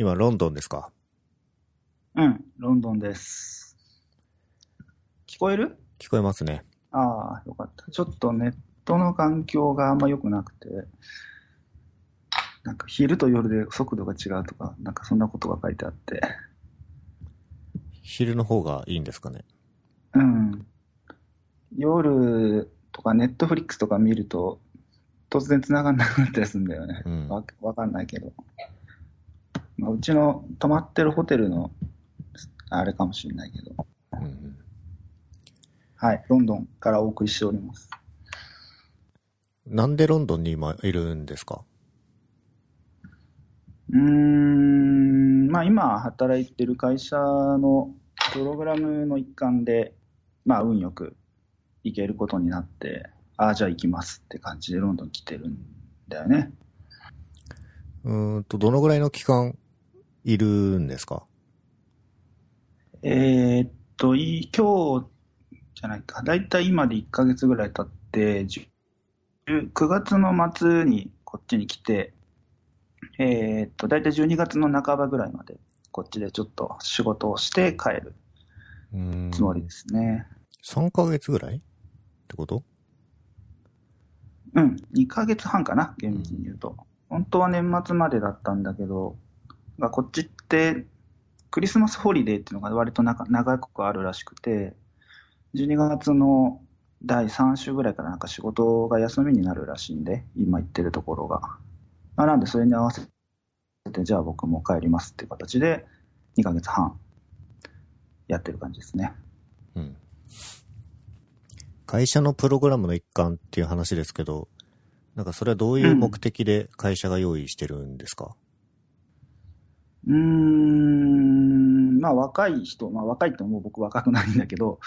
今、ロンドンですか？うん、ロンドンです。聞こえる？聞こえますね。ああ、よかった。ちょっとネットの環境があんま良くなくて、なんか昼と夜で速度が違うとか、なんかそんなことが書いてあって、昼の方がいいんですかね？うん。夜とかネットフリックスとか見ると、突然繋がんなくなったりするんだよね。うんわわかんないけど。まあ、うちの泊まってるホテルの、あれかもしれないけど。うんうん。はい、ロンドンからお送りしております。なんでロンドンに今いるんですか？うーん、まあ今働いてる会社のプログラムの一環で、まあ運よく行けることになって、ああ、じゃあ行きますって感じでロンドン来てるんだよね。うーんと、どのぐらいの期間いるんですか？えーっと、いい今日じゃないか、だいたい今で1ヶ月ぐらい経って、10 9月の末にこっちに来て、えーっと、だいたい12月の半ばぐらいまで、こっちでちょっと仕事をして帰る。つもりですね。3ヶ月ぐらいってこと？うん、2ヶ月半かな、厳密に言うと。本当は年末までだったんだけど、がこっちって、クリスマスホリデーっていうのが割となか長くあるらしくて、12月の第3週ぐらいからなんか仕事が休みになるらしいんで、今行ってるところが。まあ、なんでそれに合わせて、じゃあ僕も帰りますっていう形で、2ヶ月半やってる感じですね。うん。会社のプログラムの一環っていう話ですけど、なんかそれはどういう目的で会社が用意してるんですか、うーん、まあ若い人、まあ若いってもう僕若くないんだけど、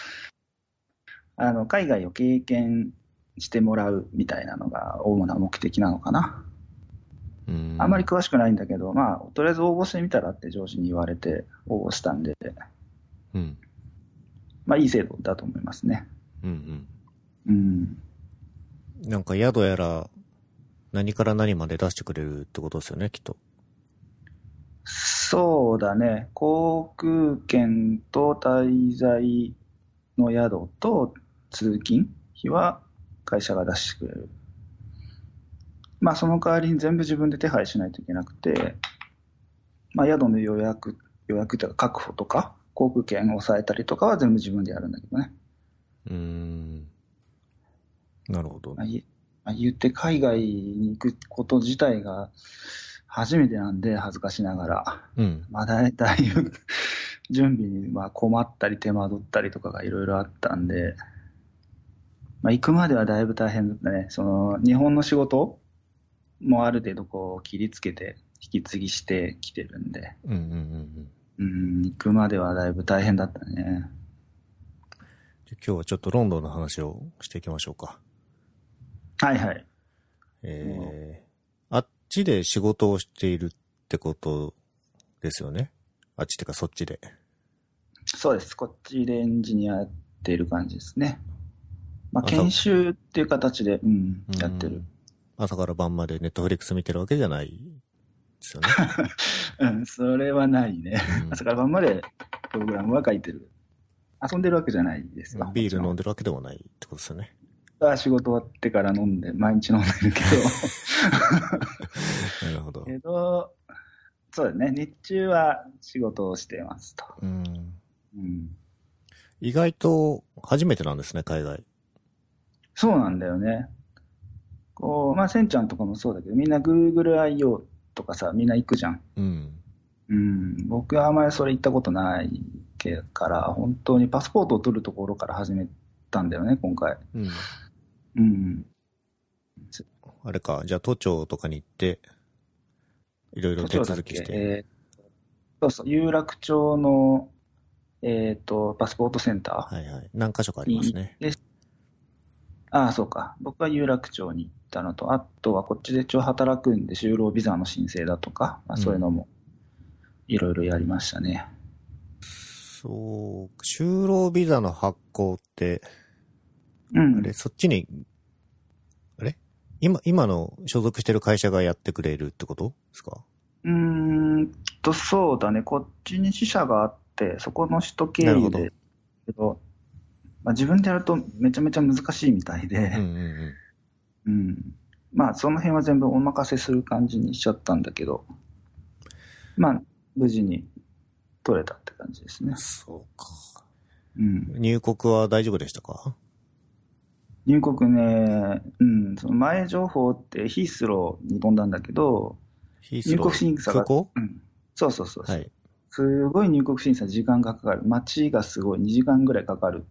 あの、海外を経験してもらうみたいなのが主な目的なのかな。うーん。あんまり詳しくないんだけど、まあ、とりあえず応募してみたらって上司に言われて応募したんで、うん。まあいい制度だと思いますね。うんうん。うん。なんか宿やら、何から何まで出してくれるってことですよね、きっと。そうだね。航空券と滞在の宿と通勤費は会社が出してくれる。まあその代わりに全部自分で手配しないといけなくて、まあ宿の予約、予約というか確保とか、航空券を抑えたりとかは全部自分でやるんだけどね。うーん。なるほどまあ、。いまあ言って海外に行くこと自体が初めてなんで恥ずかしながら。うん。まあ、だいだいぶ準備にまあ困ったり手間取ったりとかがいろいろあったんで、まあ、行くまではだいぶ大変だったね。その、日本の仕事もある程度こう切りつけて引き継ぎしてきてるんで、うんうんうんうん。うん、行くまではだいぶ大変だったね。今日はちょっとロンドンの話をしていきましょうか。はいはい。えー、ちで仕事をしているってことですよね？あっちってかそっちで。そうです。こっちでエンジニアやってる感じですね。まあ、研修っていう形で、うん、やってるうん。。朝から晩までネットフリックス見てるわけじゃないですよね。うん、それはないね。うん朝から晩までプログラムは書いてる。遊んでるわけじゃないですよ。ビール飲んででるわけでもないってことですよね。仕事終わってから飲んで、毎日飲んでるけ なるほどど、。けど、そうだね、日中は仕事をしてますと。うん。うん、意外と初めてなんですね、海外。そうなんだよね。こう、まあ、せんちゃんとかもそうだけど、みんな Google I.O. とかさ、みんな行くじゃん。うん。うん、僕はあまりそれ行ったことないけから、本当にパスポートを取るところから始めたんだよね、今回。うん。うん。あれか、じゃあ都庁とかに行って、いろいろ手続きして。えーそうそう、有楽町の、えっ、と、パスポートセンターはいはい。何箇所かありますね。でああ、そうか。僕は有楽町に行ったのと、あとはこっちで一応働くんで、就労ビザの申請だとか、まあ、そういうのも、いろいろやりましたね。そう、就労ビザの発行って、うん。あれ、そっちに、あれ？今、今の所属してる会社がやってくれるってことですか？うーん、と、そうだね、こっちに支社があって、そこの首都経なるほど由で、けど、まあ、自分でやるとめちゃめちゃ難しいみたいで、うんうんうん。うん。まあ、その辺は全部お任せする感じにしちゃったんだけど、まあ、無事に取れたって感じですね。そうか。うん。入国は大丈夫でしたか？入国ね、うん、その前情報ってヒースローに飛んだんだけど、入国審査が、うん、そうそうそうはい。すごい入国審査時間がかかる。待ちがすごい2時間ぐらいかかる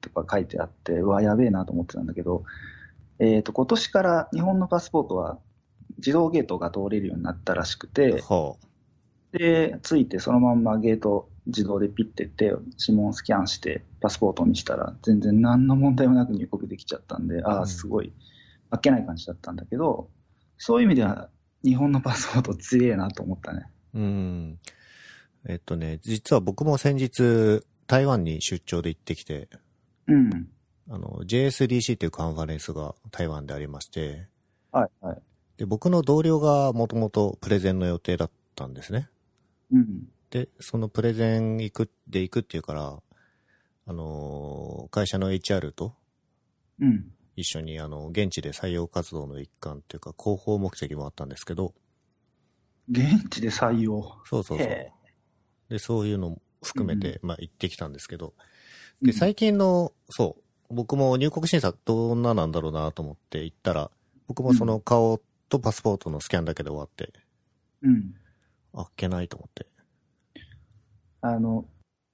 とか書いてあって、うわ、やべえなと思ってたんだけど、えっ、と、今年から日本のパスポートは自動ゲートが通れるようになったらしくて、はで、ついてそのまんまゲート自動でピッてって、指紋スキャンしてパスポートにしたら、全然何の問題もなく入国できちゃったんで、ああ、うんすごい、あっけない感じだったんだけど、そういう意味では日本のパスポート強えなと思ったね。あ。うん。えっとね、実は僕も先日、台湾に出張で行ってきて、うん。あの、JSDC っていうカンファレンスが台湾でありまして、はい、はい。で、僕の同僚がもともとプレゼンの予定だったんですね。うん。で、そのプレゼン行く、で行くっていうから、あのー会社の HR とうん。一緒にあの、現地で採用活動の一環っていうか、広報目的もあったんですけど、現地で採用？そうそうそうへ。で、そういうのも含めて、まあ行ってきたんですけど、で、うん最近の、そう、僕も入国審査どんななんだろうなと思って行ったら、僕もその顔とパスポートのスキャンだけで終わって、うん。あっけないと思って。あの、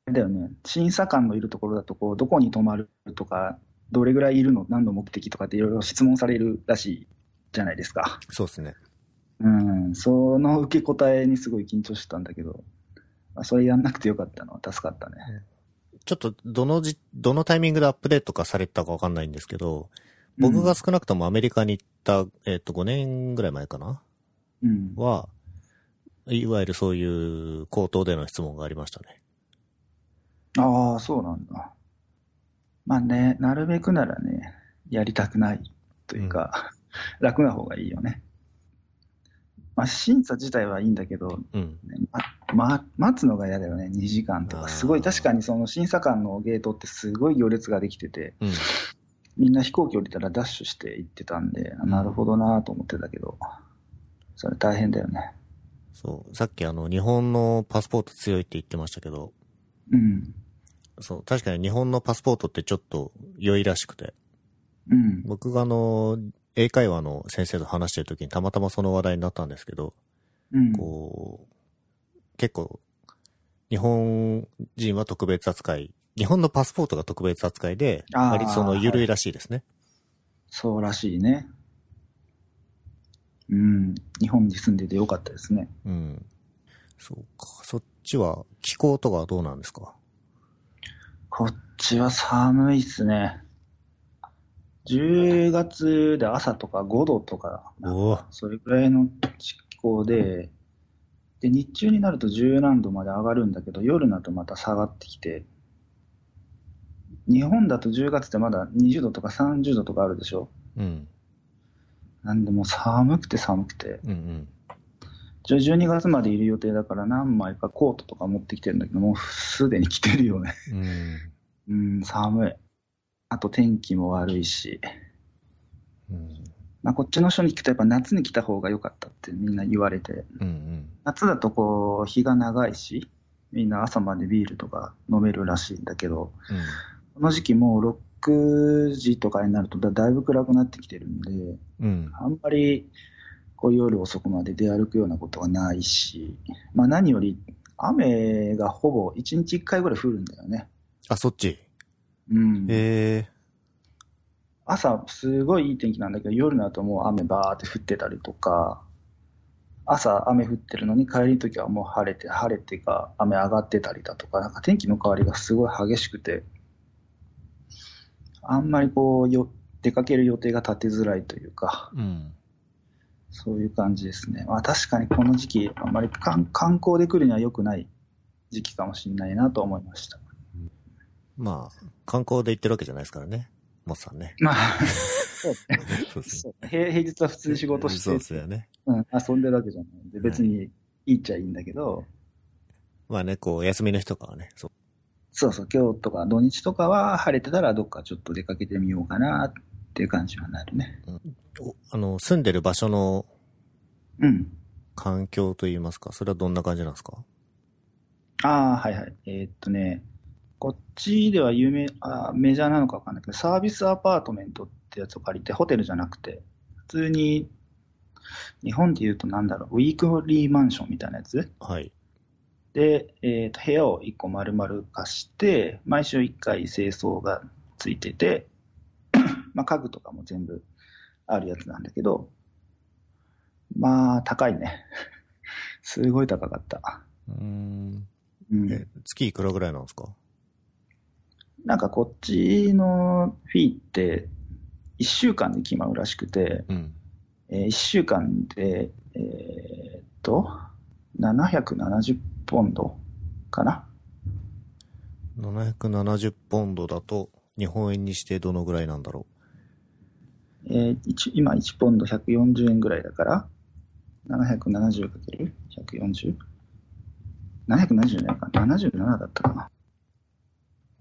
あれだよね、審査官のいるところだと、こう、どこに泊まるとか、どれぐらいいるの、何の目的とかっていろいろ質問されるらしいじゃないですか。そうですね。うん、その受け答えにすごい緊張してたんだけど、まあ、それやんなくてよかったのは助かったね。ちょっと、どのじ、どのタイミングでアップデート化されたかわかんないんですけど、僕が少なくともアメリカに行った、えっ、と、5年ぐらい前かな？うん、は、いわゆるそういう口頭での質問がありましたね。ああ、そうなんだ。まあね、なるべくならね、やりたくないというか、楽な方がいいよね。まあ、審査自体はいいんだけど、うん。ねま、ま、待つのが嫌だよね、2時間とか。すごい、確かにその審査官のゲートってすごい行列ができてて、うん。みんな飛行機降りたらダッシュして行ってたんで、なるほどなと思ってたけど、それ大変だよね。そう。さっきあの、日本のパスポート強いって言ってましたけど、うん。そう。確かに日本のパスポートってちょっと良いらしくて、うん。僕があの、英会話の先生と話してる時にたまたまその話題になったんですけど、うん。こう、結構、日本人は特別扱い、日本のパスポートが特別扱いで、あー割とその緩いらしいですね。そうらしいね。うん。日本に住んでてよかったですね。うん。そうか。そっちは気候とかはどうなんですか？こっちは寒いっすね。10月で朝とか5度とか。それぐらいの気候で、で、日中になると10何度まで上がるんだけど、夜になるとまた下がってきて、日本だと10月ってまだ20度とか30度とかあるでしょ？うん。なんでもう寒くて寒くて。うんうん。じゃあ12月までいる予定だから何枚かコートとか持ってきてるんだけど、もうすでに着てるよね。うん。うん、寒い。あと天気も悪いし。うん。まあ、こっちの人に聞くとやっぱ夏に来た方が良かったってみんな言われて。うんうん。夏だとこう、日が長いし、みんな朝までビールとか飲めるらしいんだけど、この時期もう6時とかになるとだだいぶ暗くなってきてるんで、うん。うん。あんまりこう夜遅くまで出歩くようなことがないし、まあ何より雨がほぼ1日1回ぐらい降るんだよね。あ、そっち？うん。え朝すごいいい天気なんだけど、夜になるともう雨バーって降ってたりとか、朝雨降ってるのに帰りの時はもう晴れて、晴れてか雨上がってたりだとか、なんか天気の変わりがすごい激しくて、あんまりこうよ、出かける予定が立てづらいというか、ー。うん。そういう感じですね。まあ確かにこの時期、あんまり観観光で来るには良くない時期かもしれないなと思いました。まあ、観光で行ってるわけじゃないですからね。モスさんね。まあ、そうですね平平日は普通に仕事してそうですよね。うん、遊んでるわけじゃないんで、別にいいっちゃいいんだけど、まあね、こう、休みの日とかはね、そう。そうそう、今日とか土日とかは晴れてたらどっかちょっと出かけてみようかなっていう感じはなるね。おあの、住んでる場所のうん。環境といいますか、それはどんな感じなんですか？ああ、はいはい。えーっとね、こっちでは有名、あーメジャーなのかわかんないけど、サービスアパートメントってやつを借りて、ホテルじゃなくて、普通に、日本で言うとなんだろう、ウィークリーマンションみたいなやつ？はい。で、えーと部屋を1個丸々貸して、毎週1回清掃がついてて、まあ家具とかも全部あるやつなんだけど、まあ高いね。すごい高かった。うーん。うん、え、月いくらぐらいなんですか？なんかこっちのフィーって1週間で決まるらしくて、うん。え1週間で、えーっと、770ポンドかな770ポンドだと、日本円にしてどのぐらいなんだろえー一今1ポンド140円ぐらいだから、770×140?770 じゃないか、77だったかな。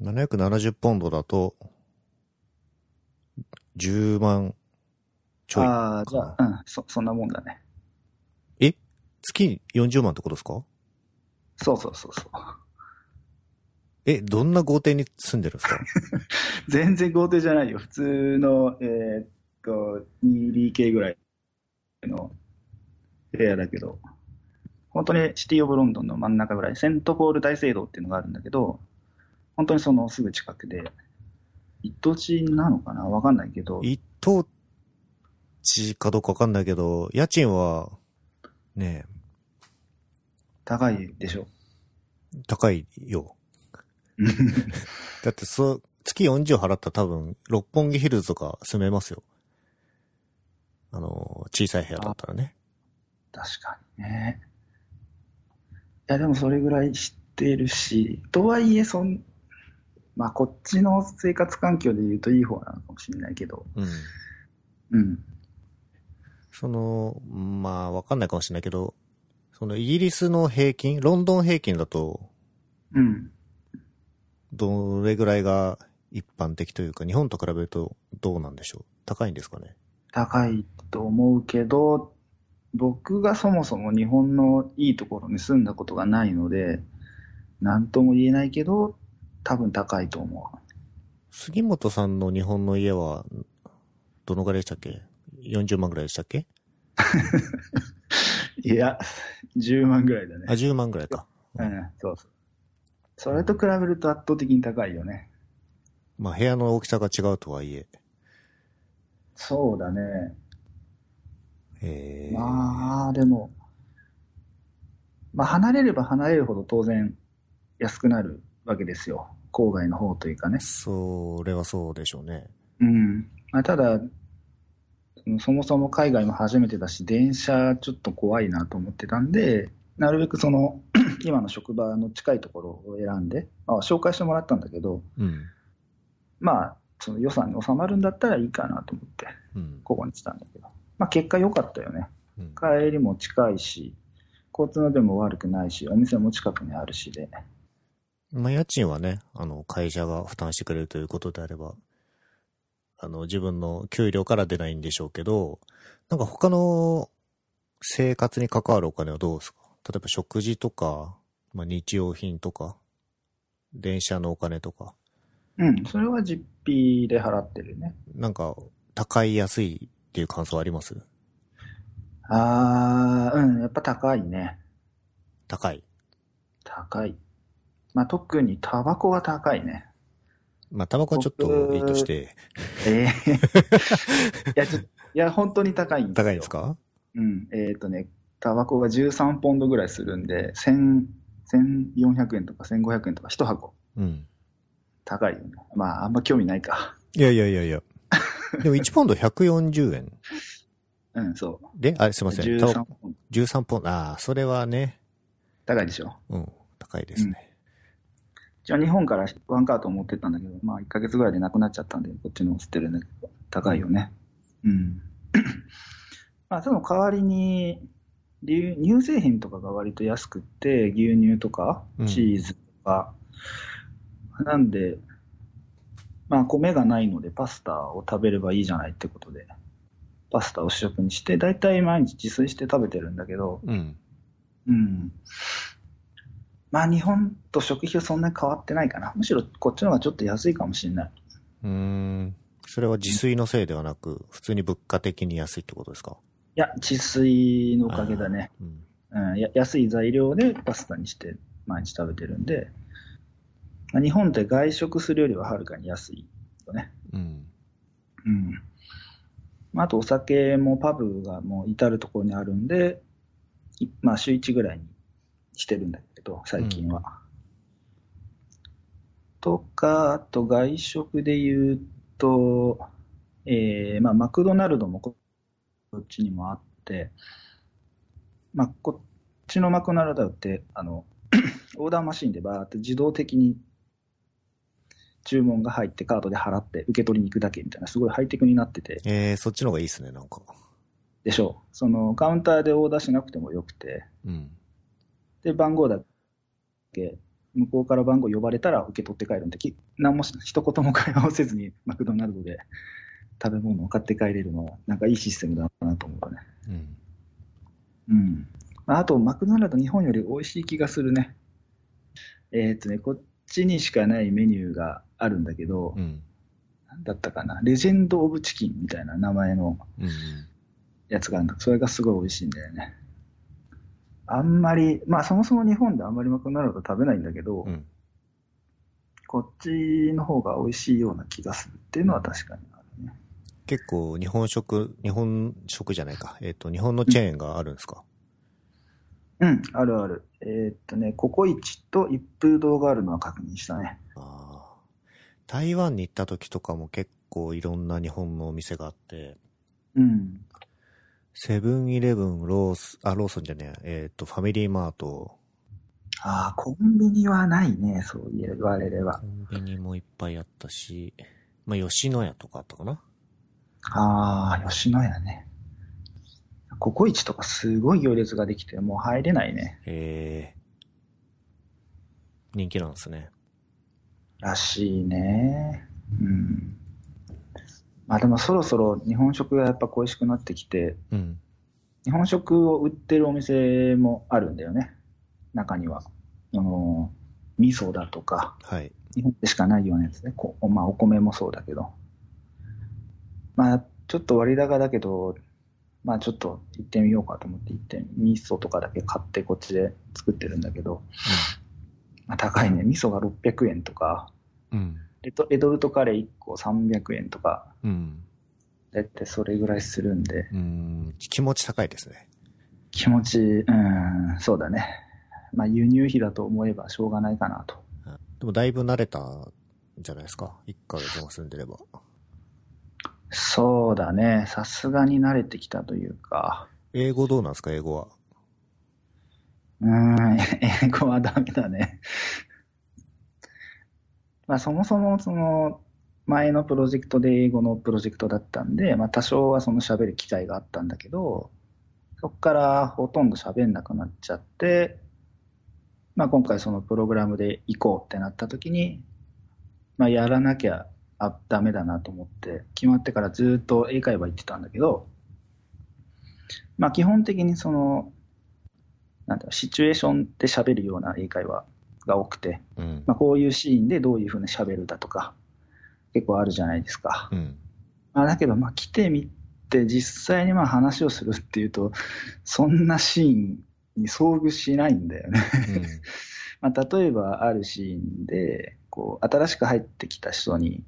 う。770ポンドだと、10万ちょい。ああ、じゃあ、うん、そ、そんなもんだね。え？月40万ってことですか？そうそうそうそう。え、どんな豪邸に住んでるんですか？全然豪邸じゃないよ。普通の、えーっと、2DK ぐらいの部屋だけど、本当にシティオブロンドンの真ん中ぐらい、セントポール大聖堂っていうのがあるんだけど、本当にそのすぐ近くで、一等地なのかな？わかんないけど、一等地かどうかわかんないけど、家賃は、ね高いでしょ？え、高いよ。だってそう、月40払ったら多分、六本木ヒルズとか住めますよ。あの、小さい部屋だったらね。確かにね。いや、でもそれぐらい知ってるし、とはいえ、そん、まあ、こっちの生活環境で言うといい方なのかもしれないけど、うん。うん。その、まあ、わかんないかもしれないけど、そのイギリスの平均、ロンドン平均だと、うん。どれぐらいが一般的というか、日本と比べるとどうなんでしょう？高いんですかね？高いと思うけど、僕がそもそも日本のいいところに住んだことがないので、なんとも言えないけど、多分高いと思杉本さんの日本の家は、どのぐらいでしたっけ ?40 万ぐらいでしたっけ？う。いや、10万ぐらいだねあ、。10万ぐらいか。うん、そうそう。それと比べると圧倒的に高いよね。まあ、部屋の大きさが違うとはいえ。そうだね。えー、まあ、でも、まあ、離れれば離れるほど当然安くなるわけですよ。郊外の方というかね。それはそうでしょうね。うん。まあ、ただ、そもそも海外も初めてだし、電車ちょっと怖いなと思ってたんで、なるべくその、今の職場の近いところを選んで、まあ、紹介してもらったんだけど、うん。まあ、その予算に収まるんだったらいいかなと思って、うん。ここにしたんだけど。まあ、結果良かったよね。うん帰りも近いし、交通の便も悪くないし、お店も近くにあるしで。まあ、家賃はね、あの、会社が負担してくれるということであれば、あの、自分の給料から出ないんでしょうけど、なんか他の生活に関わるお金はどうですか？例えば食事とか、まあ、日用品とか、電車のお金とか、うん、それは実費で払ってるね。なんか、高い安いっていう感想あります？あー、うん、やっぱ高いね。高い。高い。まあ、特にタバコが高いね。まあ、タバコはちょっといいとして、ええいや、ちょ、いや、本当に高いんですよ。高いんですか？うん。えっ、とね、タバコが13ポンドぐらいするんで、1000 1400円とか1500円とか1箱。うん。高いよね。まあ、あんま興味ないか。いやいやいやいや。でも1ポンド140円。うん、そで、あ、すいうません。タバ13コポンド。13ポンド。ああ、それはね、高いでしょ？うん、高いですね。じゃあ日本からワンカート持ってったんだけど、まあ1ヶ月ぐらいでなくなっちゃったんで、こっちの捨てるんだけど、高いよね。うん。まあその代わりに、乳乳製品とかが割と安くって、牛乳とかうんチーズとか、なんで、まあ米がないのでパスタを食べればいいじゃないってことで、パスタを主食にして、だいたい毎日自炊して食べてるんだけど、うん。うん。まあ日本と食費はそんなに変わってないかな。むしろこっちの方がちょっと安いかもしれない。うーん。それは自炊のせいではなく、普通に物価的に安いってことですか？いや、自炊のおかげだね。うん。うん、や安い材料でパスタにして毎日食べてるんで、まあ日本って外食するよりははるかに安いよね。うん。うん。まああとお酒もパブがもう至るところにあるんで、いまあ週1ぐらいにしてるんだけど、最近は。とか、あと外食で言うと、えー、まあマクドナルドもここっちにもあって、まあこっちのマクドナルドって、あの、オーダーマシンでバーって自動的に注文が入ってカードで払って受け取りに行くだけみたいな、すごいハイテクになってて、えー、そっちの方がいいですね、なんか。でしょう。そのカウンターでオーダーしなくてもよくて、うん。で、番号だけ、向こうから番号呼ばれたら受け取って帰るんで、き何もし一言も会話をせずに マクドナルドで食べ物を買って帰れるのは、なんかいいシステムだなと思うね。うん。うん。まああと、マクドナルド日本より美味しい気がするね。えーっとね、こっちにしかないメニューがあるんだけど、うん。なんだったかな、レジェンド・オブ・チキンみたいな名前のうん。やつがあるんだそれがすごい美味しいんだよね。あんまり、まあそもそも日本であんまりマクドナルド食べないんだけど、うん。こっちの方が美味しいような気がするっていうのは確かにあるね。結構、日本食、日本食じゃないか。えっ、と、日本のチェーンがあるんですか、うん、あるある。えーっとね、ココイチと一風堂があるのは確認したね。ああ。台湾に行った時とかも結構いろんな日本のお店があって、うん。セブンイレブン、ロース、あ、ローソンじゃねえ、えっ、と、ファミリーマート、ああ、コンビニはないね、そう言われればコ。ンビニもいっぱいあったし、まあ、吉野家とかあったかなああ、吉野家ね。ココイチとかすごい行列ができて、もう入れないね。へえ。人気なんですね。らしいね。うん。まあでもそろそろ日本食がやっぱ恋しくなってきて、うん。日本食を売ってるお店もあるんだよね。中には。あの、味噌だとか、はい。日本でしかないようなやつね。こまあお米もそうだけど。まあちょっと割高だけど、まあちょっと行ってみようかと思って行って、味噌とかだけ買ってこっちで作ってるんだけど、まあ高いね。味噌が600円とか、うん。レトレトルトカレー1個300円とか、うん。だいたいそれぐらいするんで、うん。気持ち高いですね。気持ち、うん、そうだね。まあ輸入費だと思えばしょうがないかなと。でもだいぶ慣れたんじゃないですか。1ヶ月も住んでれば。そうだね。さすがに慣れてきたというか、英語どうなんですか、英語は。うん、英語はダメだね。まあそもそもその前のプロジェクトで英語のプロジェクトだったんで、まあ多少はその喋る機会があったんだけど、そこからほとんど喋んなくなっちゃって、まあ今回そのプログラムで行こうってなった時に、まあやらなきゃあダメだなと思って、決まってからずっと英会話行ってたんだけど、まあ基本的にその、なんだろ、シチュエーションで喋るような英会話が多くて、うん。まあこういうシーンでどういうふうに喋るだとか、結構あるじゃないですか。うん。まあだけど、まあ来てみて実際にまあ話をするっていうと、そんなシーンに遭遇しないんだよね。まあ例えばあるシーンで、こう、新しく入ってきた人に、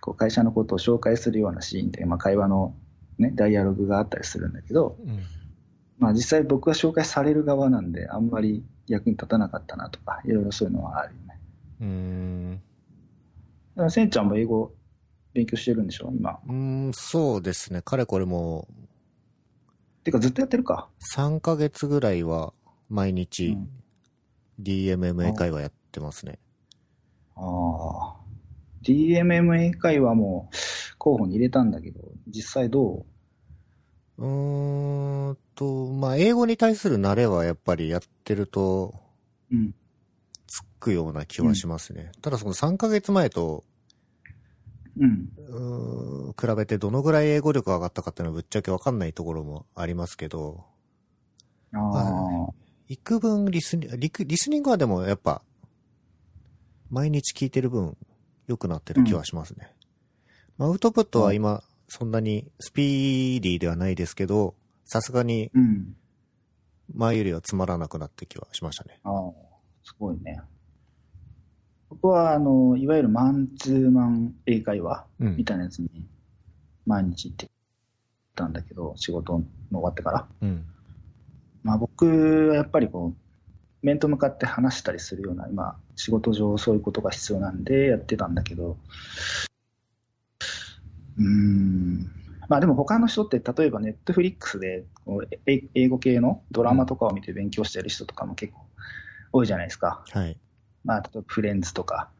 こう会社のことを紹介するようなシーンで、まあ会話のね、ダイアログがあったりするんだけど、うん。うん。まあ実際僕は紹介される側なんで、あんまり役に立たなかったなとか、いろいろそういうのはあるよね。うーん。だからせんちゃんも英語勉強してるんでしょ今。うーん、そうですね。かれこれもてかずっとやってるか。3ヶ月ぐらいは毎う日ん DMM 英会話やってますね。ああ。DMM 英会話も候補に入れたんだけど、実際どうーんと、まあ、英語に対する慣れはやっぱりやってると、うん。つくような気はしますね。ただその3ヶ月前と、うん。ん比べてどのぐらい英語力が上がったかっていうのはぶっちゃけわかんないところもありますけど、ああ。幾分リスニリクリスニングはでもやっぱ、毎日聞いてる分、良くなってる気はしますね。まあ、アウトプットは今、そんなにスピーディーではないですけど、さすがにうん。前よりはつまらなくなって気はしましたね。ああ、すごいね。僕は、あの、いわゆるマンツーマン英会話うんみたいなやつに毎日行ってたんだけど、仕事の終わってから。うん。まあ僕はやっぱりこう、面と向かって話したりするような、今、仕事上そういうことが必要なんでやってたんだけど、うーん、まあでも他の人って、例えばネットフリックスで英語系のドラマとかを見て勉強してる人とかも結構多いじゃないですか。はい。まあ、例えばフレンズとか。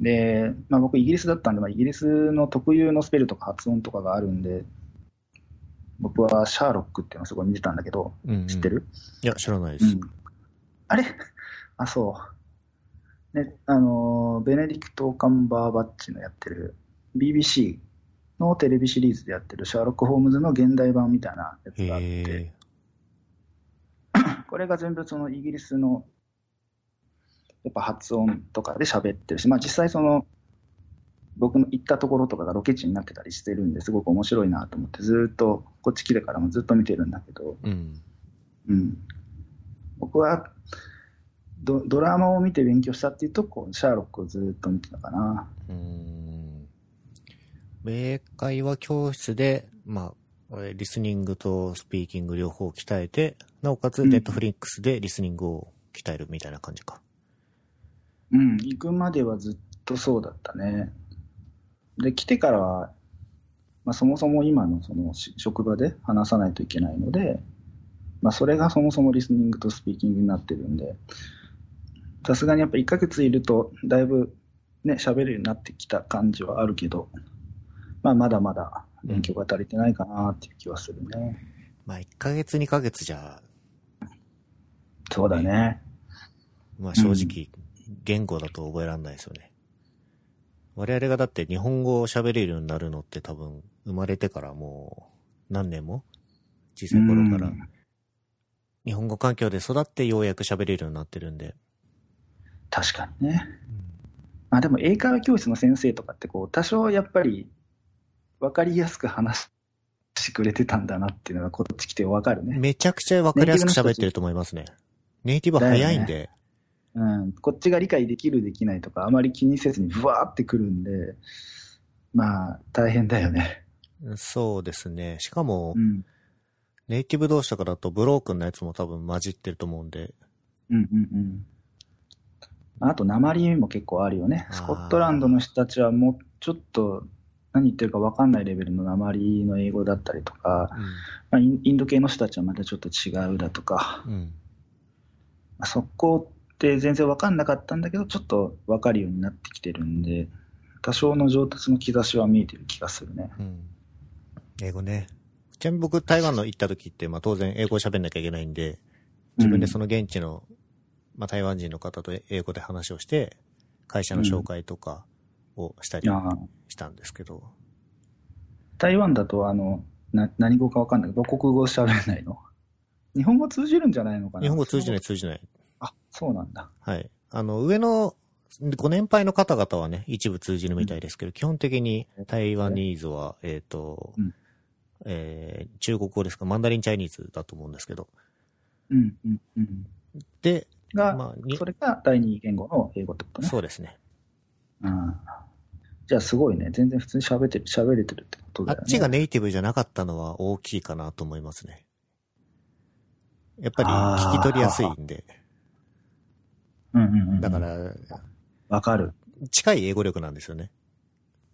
で、まあ僕イギリスだったんで、まあ、イギリスの特有のスペルとか発音とかがあるんで、僕はシャーロックっていうのをすごい見てたんだけど、うん、うん。知ってる、いや、知らないです。うん、あれ？あ、そう。ね、あの、ベネディクト・カンバーバッチのやってる BBC のテレビシリーズでやってるシャーロック・ホームズの現代版みたいなやつがあって、へ これが全部そのイギリスのやっぱ発音とかで喋ってるし、まあ実際その僕の行ったところとかがロケ地になってたりしてるんですごく面白いなと思ってずーっとこっち来てからもずっと見てるんだけど、ーうん。うん、僕はドドラマを見て勉強したっていうとこうシャーロックをずーっと見てたかな。うーん。英会話教室で、まあ、えーリスニングとスピーキング両方鍛えて、なおかつうんネットフリックスでリスニングを鍛えるみたいな感じか。うん、行くまではずっとそうだったね。で、来てからは、まあ、そもそも今のそのし職場で話さないといけないので、まあ、それがそもそもリスニングとスピーキングになってるんで、さすがにやっぱ1ヶ月いると、だいぶね、喋れるようになってきた感じはあるけど、まあ、まだまだ勉強が足りてないかなっていう気はするね。まあ、1ヶ月2ヶ月じゃ、そうだね。まあ正直、言語だと覚えられないですよね。我々がだって日本語を喋れるようになるのって多分、生まれてからもう何年も？小さい頃からうん日本語環境で育ってようやく喋れるようになってるんで。確かにね。まあでも英会話教室の先生とかってこう多少やっぱり分かりやすく話してくれてたんだなっていうのがこっち来て分かるね。めちゃくちゃわかりやすく喋ってると思いますね。ネイティブ早いんで、うん。こっちが理解できるできないとかあまり気にせずにブワーってくるんで、まあ大変だよね。そうですね。しかもう、ん。ネイティブ同士とかだとブロークンなやつも多分混じってると思うんで、うんうんうん。あと、鉛も結構あるよね。スコットランドの人たちはもうちょっと何言ってるか分かんないレベルの鉛の英語だったりとか、まあ、インド系の人たちはまたちょっと違うだとか、うん。そこって全然分かんなかったんだけど、ちょっと分かるようになってきてるんで、多少の上達の兆しは見えてる気がするね。うん。英語ね。ちなみに僕、台湾の行った時って、まあ当然英語喋んなきゃいけないんで、自分でその現地の、まあ台湾人の方と英語で話をして、会社の紹介とかをしたりしたんですけど、台湾だとあのな何語か分かんないけど、母国語喋れないの？日本語通じるんじゃないのかな？日本語通じない通じない。あ、そうなんだ。はい。あの、上のご年配の方々はね、一部通じるみたいですけど、基本的に台湾ニーズは、えっ、と、うんえー中国語ですか、マンダリンチャイニーズだと思うんですけど。うんうんうん。で、が、まあにそれが第二言語の英語ってことね。そうですね。うん。じゃあすごいね。全然普通に喋ってる、喋れてるってことだよね。あっちがネイティブじゃなかったのは大きいかなと思いますね。やっぱり聞き取りやすいんで。うんうんうん。だか、ら、わかる。近い英語力なんですよね。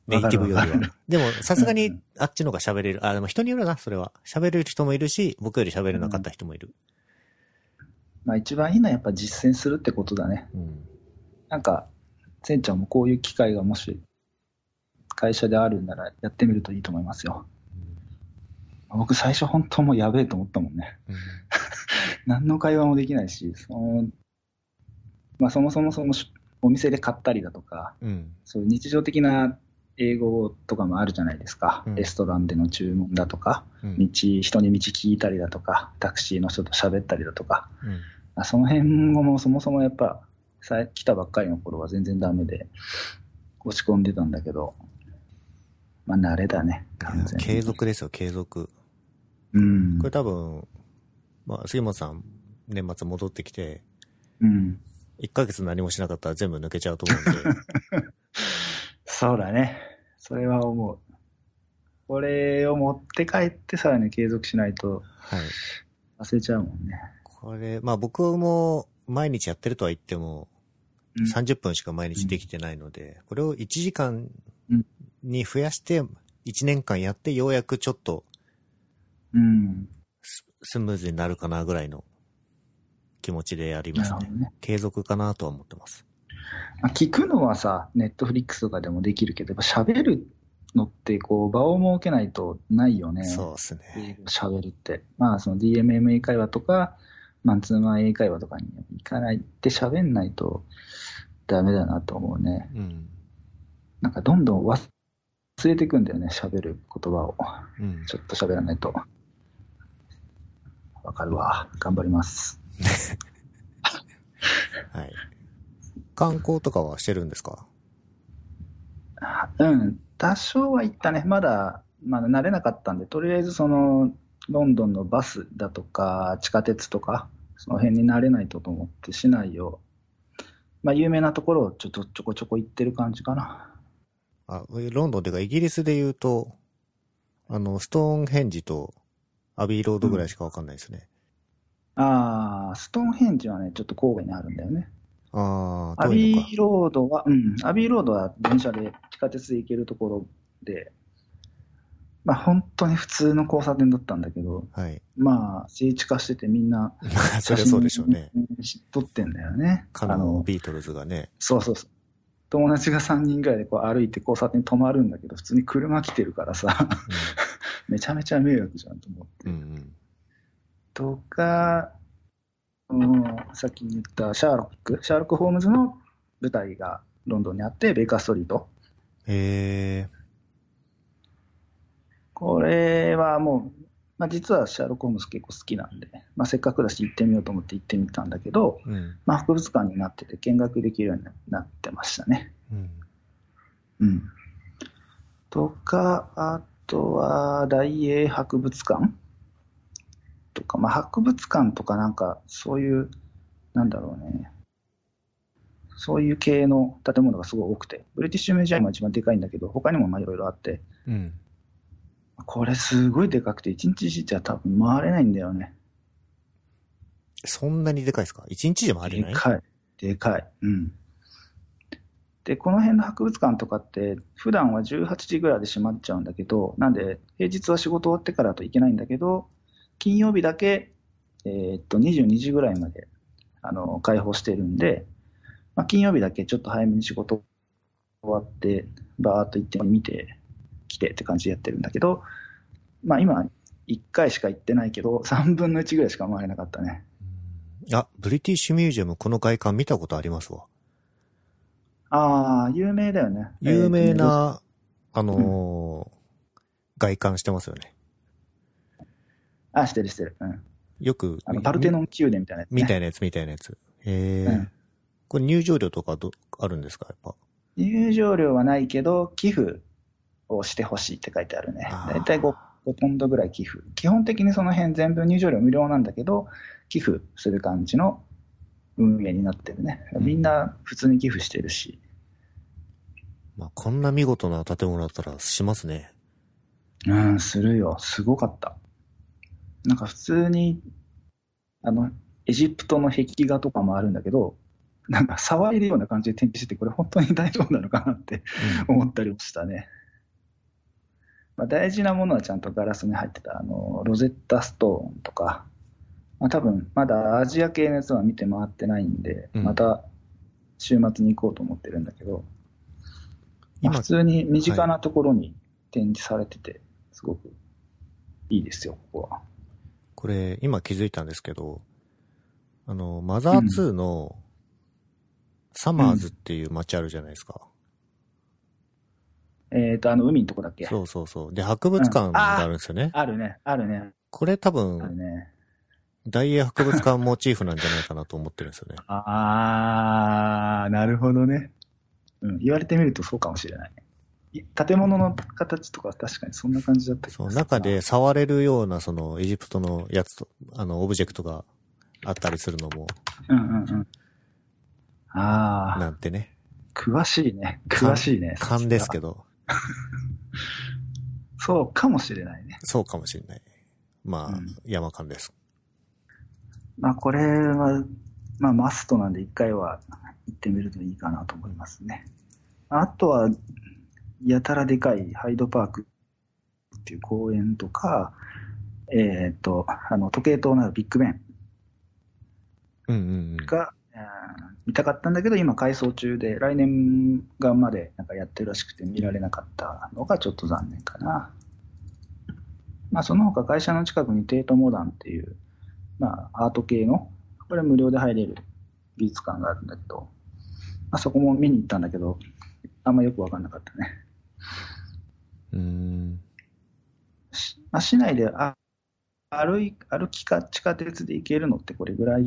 ネイティブよりは。でも、さすがにあっちの方が喋れる。あ、でも人によるな、それは。喋れる人もいるし、僕より喋れなかった人もいる。まあ一番いいのはやっぱ実践するってことだね。うん。なんか、せんちゃんもこういう機会がもし会社であるならやってみるといいと思いますよ。僕最初本当もうやべえと思ったもんね。うん。何の会話もできないし、そのまあ、そもそもそのお店で買ったりだとか、うん。そういう日常的な英語とかもあるじゃないですか。うんレストランでの注文だとか、うん。道、人に道聞いたりだとか、タクシーの人と喋ったりだとか、うん。あその辺もそもそもやっぱ、さ来たばっかりの頃は全然ダメで、落ち込んでたんだけど、まあ慣れだね、完全に。継続ですよ、継続。うんこれ。多分、まあ、杉本さん、年末戻ってきて、うん。1ヶ月何もしなかったら全部抜けちゃうと思うんで、そうだね。それは思う。これを持って帰ってさらに継続しないとはい。忘れちゃうもんね。これ、まあ僕も毎日やってるとは言っても、うん30分しか毎日できてないので、これを1時間うんに増やして、1年間やってようやくちょっとうん。ススムーズになるかなぐらいの気持ちでやりますね。ね。継続かなとは思ってます。まあ、聞くのはさ、ネットフリックスとかでもできるけど、やっぱ喋るのってこう場を設けないとないよね。そうですね。喋るって。まあその DMM 英会話とか、マンツーマン英会話とかに行かないって喋んないとダメだなと思うね。うん。なんかどんどん忘れていくんだよね、喋る言葉を。うん。ちょっと喋らないと。わかるわ。頑張ります。はい。観光とかはしてるんですか？うん、多少は行ったね。まだ、まだ慣れなかったんで、とりあえずその、ロンドンのバスだとか、地下鉄とか、その辺に慣れないとと思って、市内を、まあ、有名なところをちょっとちょこちょこ行ってる感じかな。あ、ロンドンっていうかイギリスで言うと、あの、ストーンヘンジとアビーロードぐらいしかわかんないですね。あー、ストーンヘンジはね、ちょっと郊外にあるんだよね。ああ、アビーロードは、うん、アビーロードは電車で、地下鉄で行けるところで、まあ本当に普通の交差点だったんだけど、はい。まあ、聖地化しててみんな、まあ、そりゃそうでしょうね。撮ってんだよね。かあの、のビートルズがね。そうそうそう。友達が3人ぐらいでこう歩いて交差点止まるんだけど、普通に車来てるからさ、めちゃめちゃ迷惑じゃんと思って。うん。うんうん。とか、うん、さっき言ったシャーロック、シャーロック・ホームズの舞台がロンドンにあって、ベイカーストリート。へえ。これはもう、まあ、実はシャーロック・ホームズ結構好きなんで、まあ、せっかくだし行ってみようと思って行ってみたんだけど、うん。まあ、博物館になってて見学できるようになってましたね。うん。うん。とか、あとは大英博物館？とか、まあ、博物館とかなんかそういう、なんだろうね、そういう系の建物がすごい多くて、ブリティッシュミュージアムが一番でかいんだけど、他にもまあいろいろあって、うん。これすごいでかくて、一日じゃ多分回れないんだよね。そんなにでかいですか？一日でもありない？でかい。でかい。うん。で、この辺の博物館とかって、普段は18時ぐらいで閉まっちゃうんだけど、なんで、平日は仕事終わってからだといけないんだけど、金曜日だけ、えーっと、22時ぐらいまで、あの、開放してるんで、まあ、金曜日だけちょっと早めに仕事終わって、バーっと行って見て、来てって感じでやってるんだけど、まあ今、1回しか行ってないけど、3分の1ぐらいしか回れなかったね。あ、ブリティッシュミュージアムこの外観見たことありますわ。ああ、有名だよね。有名な、あのー外観してますよね。あ、してるしてる。うん。よく、あの、パルテノン宮殿みたいなやつ、ね。みたいなやつ、みたいなやつ。へえ、うんこれ入場料とかど、あるんですかやっぱ？入場料はないけど、寄付をしてほしいって書いてあるねあ。ーだいたい 5, 5ポンドぐらい寄付。基本的にその辺全部入場料無料なんだけど、寄付する感じの運営になってるね。うんみんな普通に寄付してるし。まあ、こんな見事な建物だったらしますね。うん、するよ。すごかった。なんか普通に、あの、エジプトの壁画とかもあるんだけど、なんか騒いでるような感じで展示してて、これ本当に大丈夫なのかなって思ったりもしたね。まあ、大事なものはちゃんとガラスに入ってた、あの、ロゼッタストーンとか、まあ、多分まだアジア系のやつは見て回ってないんで、うん。また週末に行こうと思ってるんだけど、まあ今普通に身近なところに展示されてて、すごくいいですよ、ここは。これ、今気づいたんですけど、あの、マザー2の、サマーズっていう街あるじゃないですか。えっ、と、あの、海のとこだっけ？そうそうそう。で、博物館があるんですよね。あるね、あるね、これ多ある分、ね。大英博物館モチーフなんじゃないかなと思ってるんですよね。あー、なるほどね。うん、言われてみるとそうかもしれない。い建物の形とか確かにそんな感じだった気そう、がするな中で、触れるような、その、エジプトのやつと、あの、オブジェクトがあったりするのも、うんうんうん。あー、なんてね。詳しいね。詳しいね。勘ですけど。ど、そうかもしれないね。そうかもしれない。まあ、うん山勘です。まあ、これは、まあ、マストなんで一回は行ってみるといいかなと思いますね。あとは、やたらでかいハイドパークっていう公園とか、えっ、と、あの、時計塔のあるビッグベンうんうんうん。見たかったんだけど、今改装中で、来年がまでなんかやってるらしくて見られなかったのがちょっと残念かな。まあ、その他会社の近くにテートモダンっていう、まあ、アート系の、これ無料で入れる美術館があるんだけど、まあ、そこも見に行ったんだけど、あんまよくわかんなかったね。うーん。しまあ、市内であ歩い歩きか地下鉄で行けるのってこれぐらい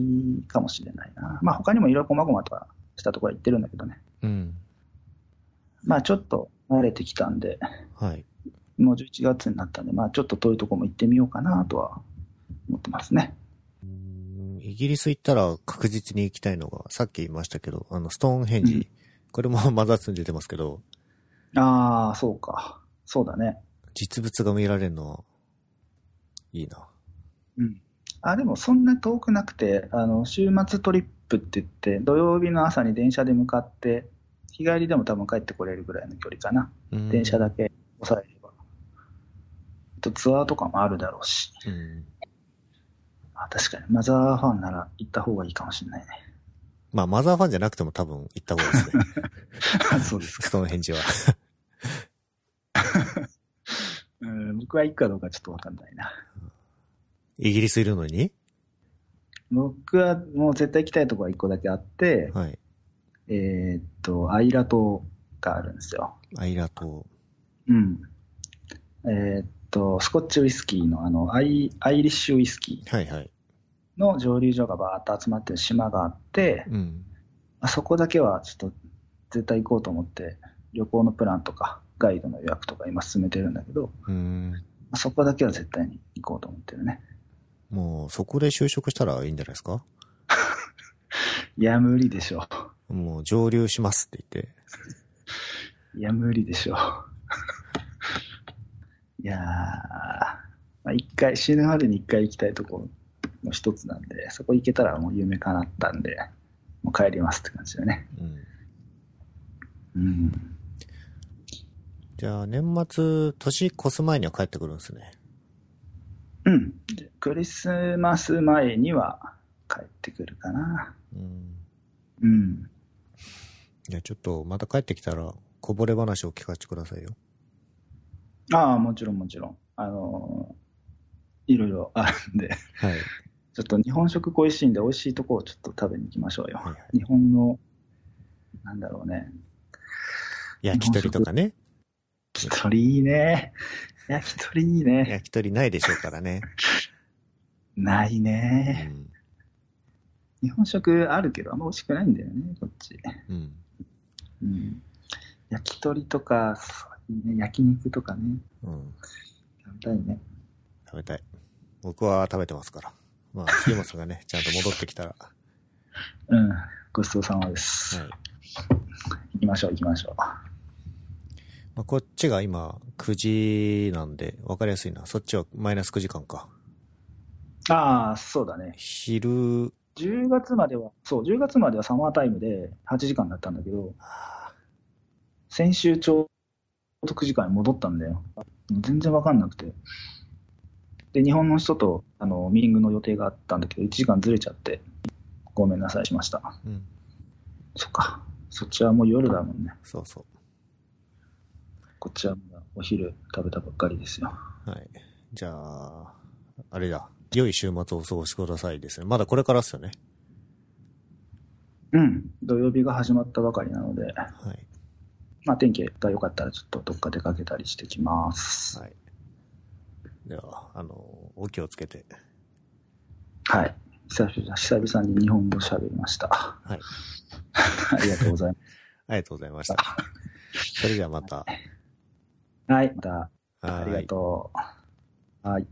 かもしれないな。まあ他にもいろいろ細々とはしたところは行ってるんだけどね。うん。まあちょっと慣れてきたんで、はい。もう11月になったんで、まあちょっと遠いところも行ってみようかなとは思ってますね。うーんイギリス行ったら確実に行きたいのが、さっき言いましたけど、あの、ストーンヘンジ。うんこれもマザー2に出てますけど、ああ、そうか。そうだね。実物が見られるのは、いいな。うん。あ、でもそんな遠くなくて、あの、週末トリップって言って、土曜日の朝に電車で向かって、日帰りでも多分帰ってこれるぐらいの距離かな。うん電車だけ抑えれば。あとツアーとかもあるだろうし。うん。あ確かに、マザーファンなら行った方がいいかもしれないね。まあ、マザーファンじゃなくても多分行った方がいいですね。そうですか。ストーンヘンジは。うん、僕は行くかどうかちょっとわかんないな。イギリスいるのに？僕はもう絶対行きたいところが一個だけあって、はい。えーっと、アイラ島があるんですよ。アイラ島。うん。えーっと、スコッチウイスキーのあのアイ、アイリッシュウイスキ。ーの蒸留所がバーッと集まってる島があって、うん。あそこだけはちょっと絶対行こうと思って、旅行のプランとか、ガイドの予約とか今進めてるんだけど、うーん。あそこだけは絶対に行こうと思ってるね。もう、そこで就職したらいいんじゃないですか？いや、無理でしょもう、上流しますって言って。う。いや、無理でしょう。いやー、まあ、一回、死ぬまでに一回行きたいところの一つなんで、そこ行けたらもう夢叶ったんで、もう帰りますって感じだね。うん。うん。じゃあ、年末、年越す前には帰ってくるんですね。うん。でクリスマス前には帰ってくるかな。うん。うん。じゃあ、ちょっと、また帰ってきたら、こぼれ話を聞かせてくださいよ。ああ、もちろんもちろん。あのーいろいろあるんで、はい。ちょっと日本食恋しいんで、美味しいとこをちょっと食べに行きましょうよ。はいはい日本の、なんだろうね。焼き鳥とかね。焼き鳥いいね。焼き鳥いいね。焼き鳥ないでしょうからね。ないうね。ん。日本食あるけど、あんま美味しくないんだよね、こっち。うん。うん。焼き鳥とか、ね。焼肉とかね。うん。食べたいね。食べたい。僕は食べてますから。まあ、杉本さんがね、ちゃんと戻ってきたら。はうん。ごちそうさまです。い。行きましょう、行きましょう。まあ、こっちが今、9時なんで、わかりやすいな。そっちはマイナス9時間か。ああ、そうだね。昼、10月までは、そう、10月まではサマータイムで8時間だったんだけど、先週ちょうど9時間に戻ったんだよ。全然わかんなくて。で、日本の人とあのミーティングの予定があったんだけど、1時間ずれちゃって、ごめんなさいしました。うん。そっか。そっちはもう夜だもんね。そうそこっちはまだお昼食べたばっかりですよ。う。はい。じゃあ、あれだ。良い週末をお過ごしくださいですね。まだこれからっすよね。うん。土曜日が始まったばかりなので、はい。まあ天気が良かったらちょっとどっか出かけたりしてきます。はい。では、あの、お気をつけて。はい。久々久々に日本語喋りました。はい。ありがとうござい ありがとうございました。それではまた。はい。また、はありがとう。はい。